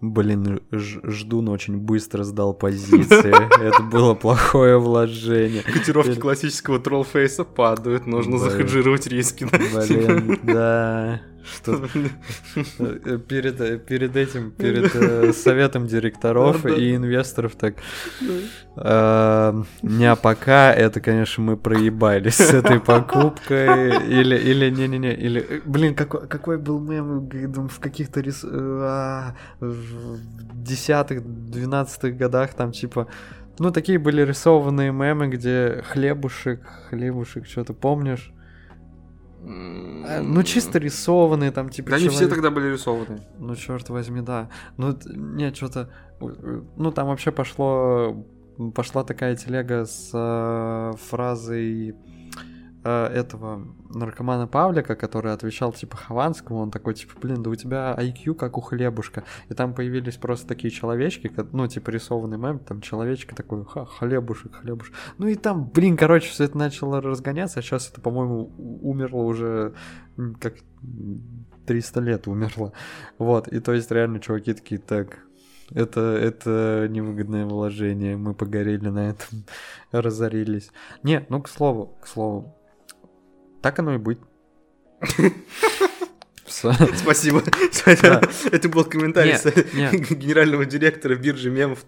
блин, ждун очень быстро сдал позиции, это было плохое вложение. Котировки Блин. классического троллфейса падают, нужно захеджировать риски. да. Блин, да, что э, перед, э, перед этим, перед э, советом директоров и инвесторов так, не а пока, это, конечно, мы проебались с этой покупкой, или, или, не-не-не, или, блин, какой, какой был мем в каких-то рис... а, в десятых, двенадцатых годах, там, типа, ну, такие были рисованные мемы, где хлебушек, хлебушек, что-то помнишь? Э, Ну, чисто рисованные, там, типа, Да они все человек- тогда были рисованы. Ну, черт возьми, да. Ну, т- не, что-то... Ну, там вообще пошло... Пошла такая телега с э, фразой э, этого наркомана Павлика, который отвечал, типа, Хованскому, он такой, типа, блин, да у тебя IQ как у хлебушка. И там появились просто такие человечки, ну, типа, рисованный мем, там человечка такой, ха, хлебушек, хлебушек. Ну и там, блин, короче, все это начало разгоняться, а сейчас это, по-моему, умерло уже как м, 300 лет умерло. Вот, и то есть реально чуваки такие, так, это, это невыгодное вложение, мы погорели на этом, разорились. Не, ну, к слову, к слову, так оно и быть. Всё. Спасибо. Это был комментарий генерального директора биржи мемов.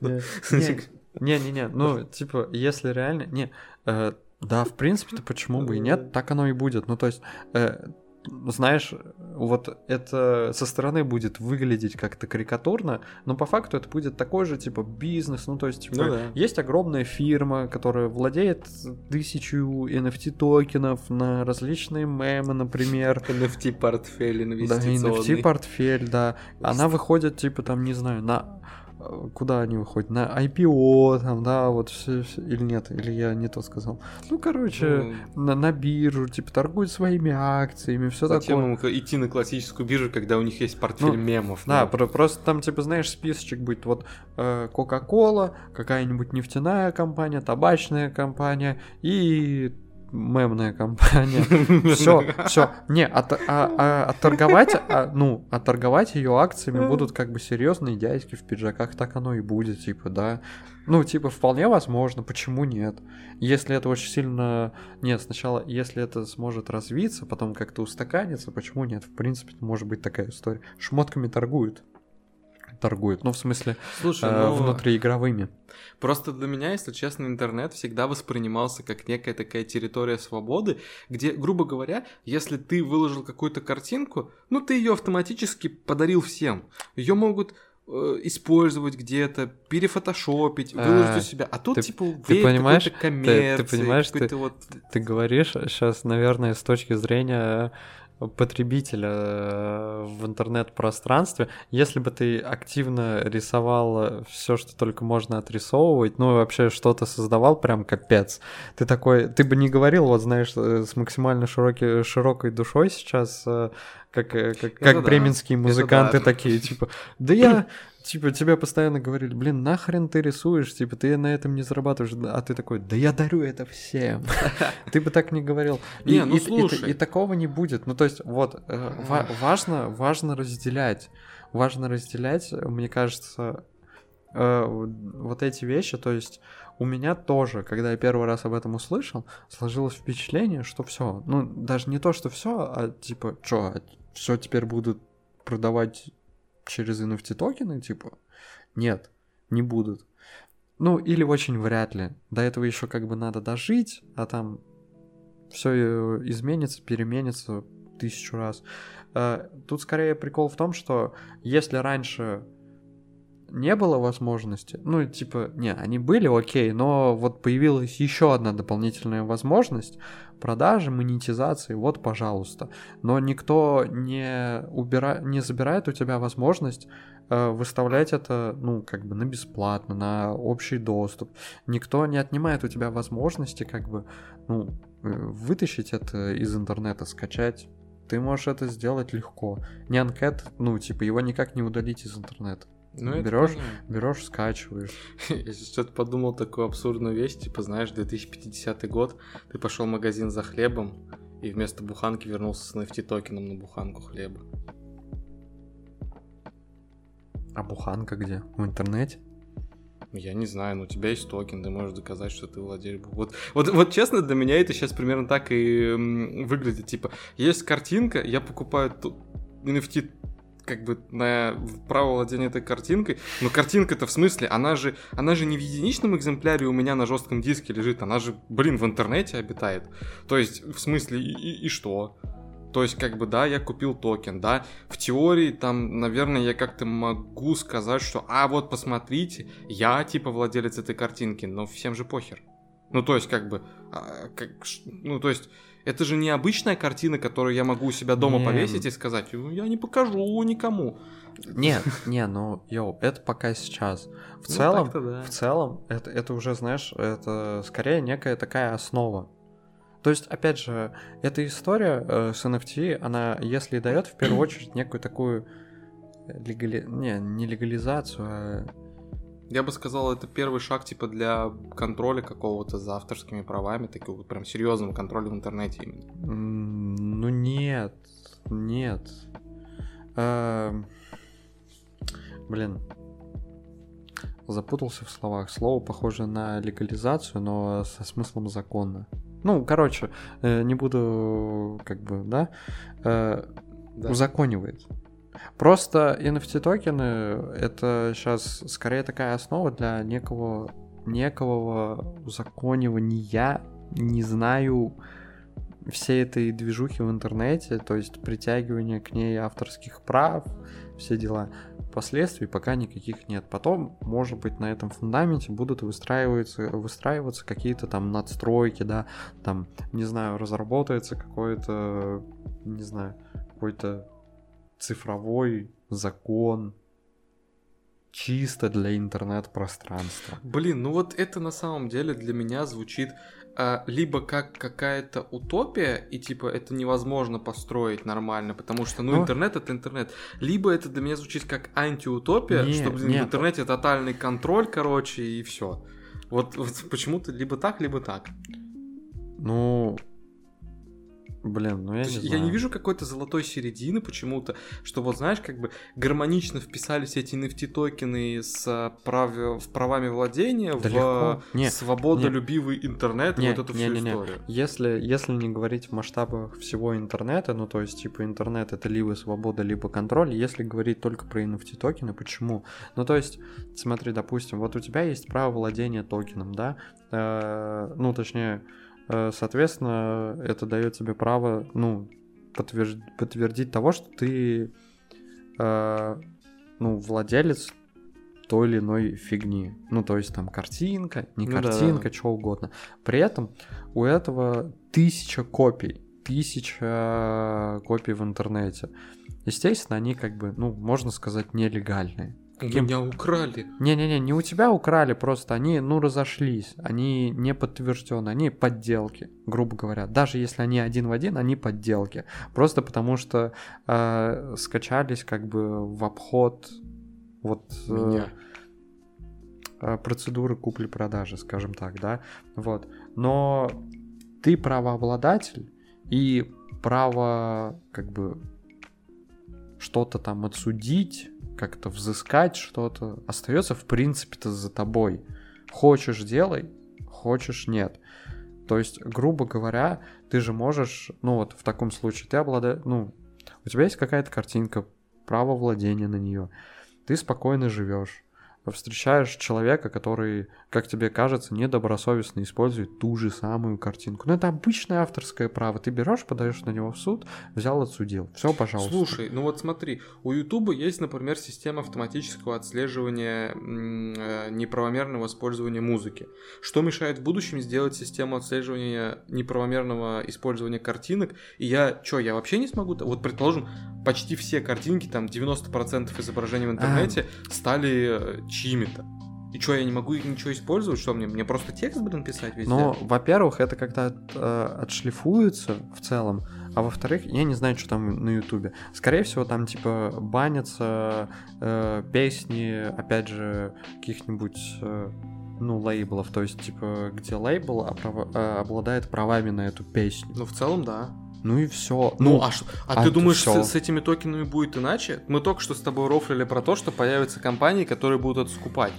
Не-не-не, ну, типа, если реально... Не, э, да, в принципе-то почему бы и нет, так оно и будет. Ну, то есть, э, знаешь, вот это со стороны будет выглядеть как-то карикатурно, но по факту это будет такой же, типа, бизнес, ну, то есть, типа, Ну да. есть огромная фирма, которая владеет тысячу NFT-токенов на различные мемы, например, NFT-портфель да, инвестиционный. NFT-портфель, да. Она выходит, типа, там, не знаю, на... э, Куда они выходят? На IPO, там, да, вот все, или нет, или я не то сказал. Ну, короче, Ну, на, на биржу, типа, торгуют своими акциями, все Зачем такое. им идти на классическую биржу, когда у них есть портфель Ну, мемов? Да, ну? про- просто там, типа, знаешь, списочек будет вот э, Coca-Cola, какая-нибудь нефтяная компания, табачная компания и мемная компания. Все, все. Не, от, а, а, отторговать, а, ну, отторговать ее акциями будут как бы серьезные дядьки в пиджаках, так оно и будет, типа, да. Ну, типа, вполне возможно, почему нет? Если это очень сильно... Нет, сначала, если это сможет развиться, потом как-то устаканиться, почему нет? В принципе, может быть такая история. Шмотками торгуют торгуют. Ну, в смысле, Слушай, э, ну... внутриигровыми. Просто для меня, если честно, интернет всегда воспринимался как некая такая территория свободы, где, грубо говоря, если ты выложил какую-то картинку, ну, ты ее автоматически подарил всем. Ее могут э, использовать где-то, перефотошопить, выложить а, у себя. А тут, ты, типа, ты понимаешь, ты, ты понимаешь, ты, вот... ты говоришь сейчас, наверное, с точки зрения потребителя э, в интернет-пространстве, если бы ты активно рисовал все, что только можно отрисовывать, ну вообще что-то создавал, прям капец, ты такой, ты бы не говорил, вот знаешь, э, с максимально широкой, широкой душой сейчас, э, как, как, как да, бременские музыканты да. такие, типа, да я Типа, тебе постоянно говорили, блин, нахрен ты рисуешь, типа, ты на этом не зарабатываешь, а ты такой, да я дарю это всем. Ты бы так не говорил. Не, ну слушай. И такого не будет. Ну, то есть, вот, э, важно, важно разделять. Важно разделять, мне кажется, э, вот эти вещи, то есть у меня тоже, когда я первый раз об этом услышал, сложилось впечатление, что все, ну даже не то, что все, а типа, что, все теперь будут продавать через NFT токены, типа, нет, не будут. Ну, или очень вряд ли. До этого еще как бы надо дожить, а там все э, изменится, переменится тысячу раз. Э, тут скорее прикол в том, что если раньше не было возможности, ну, типа, не, они были окей, но вот появилась еще одна дополнительная возможность продажи, монетизации, вот, пожалуйста. Но никто не, убира... не забирает у тебя возможность э, выставлять это, ну, как бы на бесплатно, на общий доступ. Никто не отнимает у тебя возможности, как бы, ну, э, вытащить это из интернета, скачать. Ты можешь это сделать легко. Не анкет, ну, типа, его никак не удалить из интернета. Ну, берешь, берешь, скачиваешь. Я что-то подумал такую абсурдную вещь, типа, знаешь, 2050 год, ты пошел в магазин за хлебом, и вместо буханки вернулся с NFT токеном на буханку хлеба. А буханка где? В интернете? Я не знаю, но у тебя есть токен, ты можешь доказать, что ты владелец. Вот, вот, вот честно, для меня это сейчас примерно так и выглядит. Типа, есть картинка, я покупаю NFT как бы на право владения этой картинкой. Но картинка-то в смысле, она же, она же не в единичном экземпляре у меня на жестком диске лежит, она же, блин, в интернете обитает. То есть, в смысле, и, и, и что? То есть, как бы, да, я купил токен, да, в теории там, наверное, я как-то могу сказать, что, а вот посмотрите, я типа владелец этой картинки, но всем же похер. Ну, то есть, как бы, а, как, ну, то есть, это же не обычная картина, которую я могу у себя дома не... повесить и сказать, я не покажу никому. Нет, не, ну, йоу, это пока сейчас. В ну, целом, да. в целом, это, это уже, знаешь, это скорее некая такая основа. То есть, опять же, эта история э, с NFT, она, если дает в первую очередь некую такую легали... не, не легализацию, а я бы сказал, это первый шаг типа для контроля какого-то за авторскими правами, такого прям серьезного контроля в интернете именно. Ну нет, нет. Эм, блин, запутался в словах. Слово похоже на легализацию, но со смыслом законно. Ну, короче, э, не буду, как бы, да, э, да. узаконивает. Просто NFT токены это сейчас скорее такая основа для некого некого узаконивания, не знаю, всей этой движухи в интернете, то есть притягивание к ней авторских прав, все дела. Последствий пока никаких нет. Потом, может быть, на этом фундаменте будут выстраиваться, выстраиваться какие-то там надстройки, да, там, не знаю, разработается какой-то, не знаю, какой-то цифровой закон чисто для интернет-пространства. Блин, ну вот это на самом деле для меня звучит а, либо как какая-то утопия, и типа это невозможно построить нормально, потому что, ну, Но... интернет это интернет, либо это для меня звучит как антиутопия, не, что, блин, не, в интернете тотальный контроль, короче, и все. Вот, вот почему-то либо так, либо так. Ну, Блин, ну я То не знаю. я не вижу какой-то золотой середины почему-то, что вот знаешь, как бы гармонично вписались эти NFT токены с а, прав... в правами владения Да в легко. Не, свободолюбивый интернет и Не, вот эту не, всю не, не. историю. Если, если не говорить в масштабах всего интернета, ну то есть типа интернет это либо свобода, либо контроль, если говорить только про NFT токены, почему? Ну то есть, смотри, допустим, вот у тебя есть право владения токеном, да, Э, ну точнее, соответственно, это дает тебе право, ну, подтвержд- подтвердить того, что ты, э, ну, владелец той или иной фигни. Ну, то есть там картинка, не Ну картинка, да. что угодно. При этом у этого тысяча копий, тысяча копий в интернете. Естественно, они как бы, ну, можно сказать, нелегальные. Каким- меня украли. Не-не-не, не у тебя украли, просто они, ну, разошлись. Они не подтверждены, они подделки, грубо говоря. Даже если они один в один, они подделки. Просто потому что э, скачались как бы в обход вот э, Меня. э, процедуры купли-продажи, скажем так, да. Вот. Но ты правообладатель и право как бы что-то там отсудить, как-то взыскать что-то, остается в принципе-то за тобой. Хочешь делай, хочешь нет. То есть, грубо говоря, ты же можешь, ну вот в таком случае, ты обладаешь, ну, у тебя есть какая-то картинка, право владения на нее, ты спокойно живешь, встречаешь человека, который, как тебе кажется, недобросовестно использует ту же самую картинку. Ну, это обычное авторское право. Ты берешь, подаешь на него в суд, взял, отсудил. Все, пожалуйста. Слушай, ну вот смотри, у Ютуба есть, например, система автоматического отслеживания э, неправомерного использования музыки. Что мешает в будущем сделать систему отслеживания неправомерного использования картинок? И я, что, я вообще не смогу? Вот, предположим, почти все картинки, там 90% изображений в интернете стали э, чьими-то. И что, я не могу их ничего использовать? Что мне? Мне просто текст, блин, писать везде? Но, во-первых, это как-то от- э, отшлифуется в целом, а во-вторых, я не знаю, что там на Ютубе. Скорее всего, там типа банятся э, песни, опять же, каких-нибудь э, ну, лейблов, то есть, типа, где лейбл оправа- э, обладает правами на эту песню. Ну, в целом, да. Ну и все. Ну, а, ш- а а ты думаешь, с, с этими токенами будет иначе? Мы только что с тобой рофлили про то, что появятся компании, которые будут это скупать.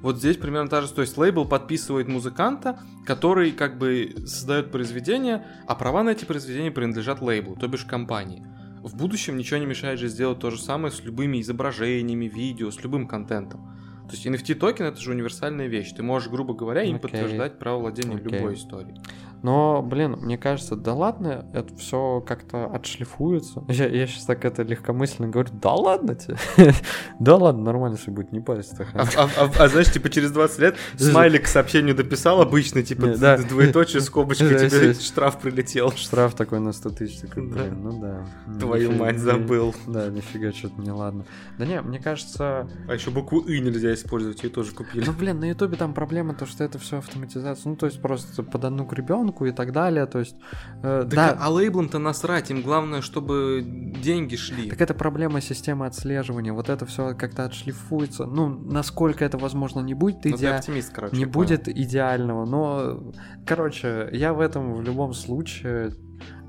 Вот здесь примерно та же, то есть лейбл подписывает музыканта, который как бы создает произведение, а права на эти произведения принадлежат лейблу, то бишь компании. В будущем ничего не мешает же сделать то же самое с любыми изображениями, видео, с любым контентом. То есть NFT токен это же универсальная вещь. Ты можешь, грубо говоря, им Окей. подтверждать право владения Окей. любой историей. Но, блин, мне кажется, да ладно, это все как-то отшлифуется. Я, я сейчас так это легкомысленно говорю, да ладно тебе. да ладно, нормально все будет, не парься. А, а- а- а знаешь, типа через 20 лет смайлик к сообщению дописал обычно, типа двоеточие, скобочка, тебе штраф прилетел. Штраф такой на 100 тысяч, такой, блин, ну да. Твою мать, забыл. Да, нифига, что-то не ладно. Да не, мне кажется, А еще букву «и» нельзя использовать, ее тоже купили. ну блин, на ютубе там проблема то, что это все автоматизация, ну то есть просто под одну гребенку и так далее, то есть, э, Так, да, а лейблам-то насрать, им главное, чтобы деньги шли. Так это проблема системы отслеживания. Вот это все как-то отшлифуется. Ну, насколько это возможно не будет, Ну, ты иде- оптимист, короче. не понял. будет идеального. Но, короче, я в этом в любом случае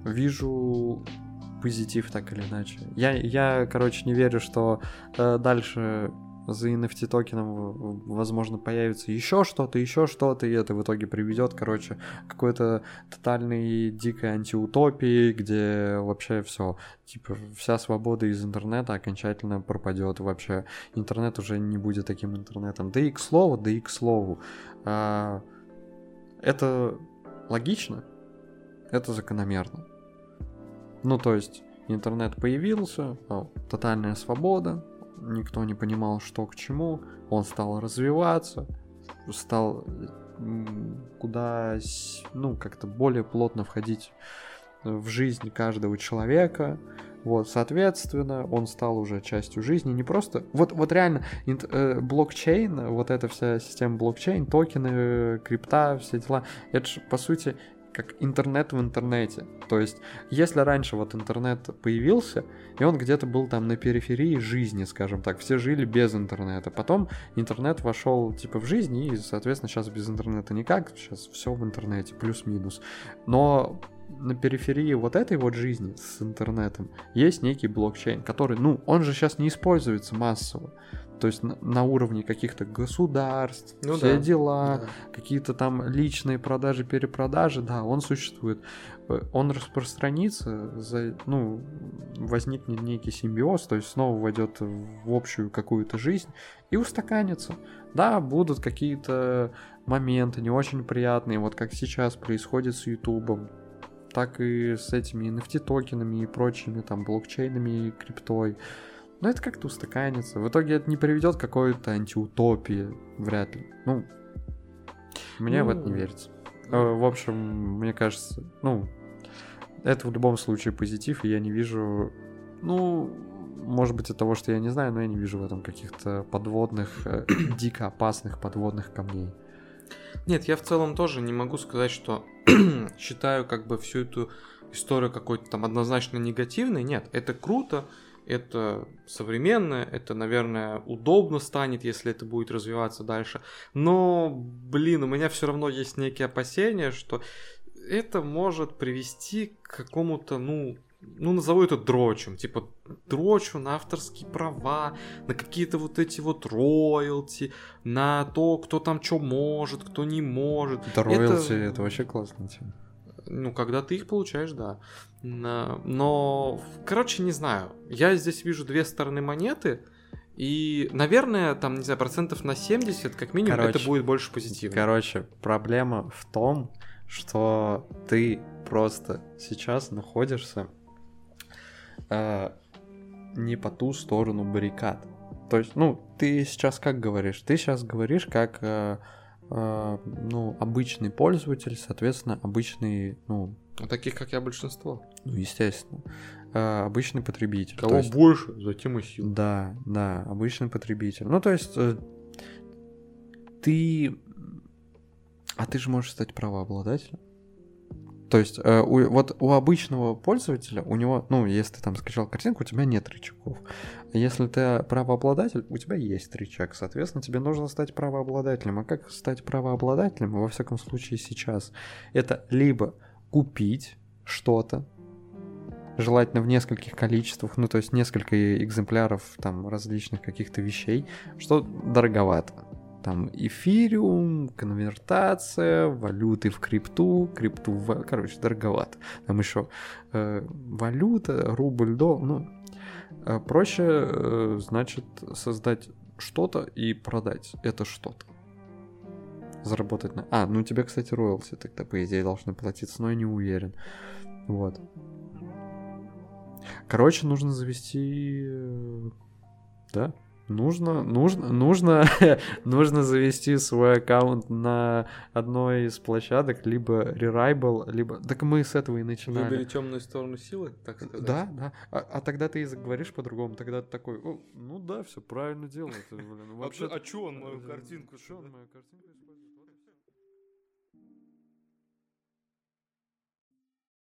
вижу позитив так или иначе. Я, я короче, не верю, что э, дальше за NFT токеном, возможно, появится еще что-то, еще что-то, и это в итоге приведет, короче, к какой-то тотальной дикой антиутопии, где вообще все, типа, вся свобода из интернета окончательно пропадет вообще. Интернет уже не будет таким интернетом. Да и к слову, да и к слову. а, это логично, это закономерно. Ну, то есть, интернет появился, о, тотальная свобода, никто не понимал, что к чему, он стал развиваться, стал куда, ну, как-то более плотно входить в жизнь каждого человека. Вот, соответственно, он стал уже частью жизни, не просто... Вот, вот реально, инт- э, блокчейн, вот эта вся система блокчейн, токены, э, крипта, все дела, это же, по сути, как интернет в интернете. То есть, если раньше вот интернет появился, и он где-то был там на периферии жизни, скажем так, все жили без интернета. Потом интернет вошел типа в жизнь, и, соответственно, сейчас без интернета никак, сейчас все в интернете, плюс-минус. Но на периферии вот этой вот жизни с интернетом есть некий блокчейн, который, ну, он же сейчас не используется массово. То есть на, на уровне каких-то государств, ну, все да. дела, да. какие-то там личные продажи, перепродажи, да, он существует. Э, он распространится, за, ну, возникнет некий симбиоз, то есть снова войдет в общую какую-то жизнь и устаканится. Да, будут какие-то моменты не очень приятные, вот как сейчас происходит с Ютубом, так и с этими NFT токенами и прочими там блокчейнами и криптой. Но это как-то устаканится. В итоге это не приведет к какой-то антиутопии, вряд ли. Ну, мне ну, в это не ну, верится. Э, в общем, мне кажется, ну, это в любом случае позитив, и я не вижу, ну, может быть, от того, что я не знаю, но я не вижу в этом каких-то подводных, э, дико опасных подводных камней. Нет, я в целом тоже не могу сказать, что считаю как бы всю эту историю какой-то там однозначно негативной. Нет, это круто, это современно, это, наверное, удобно станет, если это будет развиваться дальше. Но, блин, у меня все равно есть некие опасения, что это может привести к какому-то, ну, ну, назову это дрочем, типа дрочу на авторские права, на какие-то вот эти вот роялти, на то, кто там что может, кто не может. Да, роялти, это... это вообще классно тема ну, когда ты их получаешь, да. Но, короче, не знаю. Я здесь вижу две стороны монеты. И, наверное, там, не знаю, процентов на 70, как минимум, короче, это будет больше позитивно. Короче, проблема в том, что ты просто сейчас находишься э, не по ту сторону баррикад. То есть, ну, ты сейчас как говоришь? Ты сейчас говоришь как э, ну, обычный пользователь, соответственно, обычный, ну... А таких, как я, большинство. Ну, естественно. Э, обычный потребитель. Кого есть, больше, затем и сил. Да, да, обычный потребитель. Ну, то есть, э, ты... А ты же можешь стать правообладателем. То есть, э, у, вот у обычного пользователя, у него, ну, если ты там скачал картинку, у тебя нет рычагов. Если ты правообладатель, у тебя есть рычаг. Соответственно, тебе нужно стать правообладателем. А как стать правообладателем, во всяком случае сейчас? Это либо купить что-то, желательно в нескольких количествах, ну, то есть несколько экземпляров там различных каких-то вещей, что дороговато там эфириум, конвертация, валюты в крипту, крипту в... Короче, дороговато. Там еще э, валюта, рубль, до, ну, э, проще, э, значит, создать что-то и продать это что-то. Заработать на... А, ну тебе, кстати, роялти тогда, по идее, должны платиться, но я не уверен. Вот. Короче, нужно завести... Э, да? Нужно, нужно, нужно, нужно завести свой аккаунт на одной из площадок, либо Rerival, либо... Так мы с этого и начинали. Выбери темную сторону силы, так сказать. Да, да. А, а тогда ты и заговоришь по-другому, тогда ты такой, ну да, все правильно делает. Блин, вообще... А, а чё он мою картинку? Что он мою картинку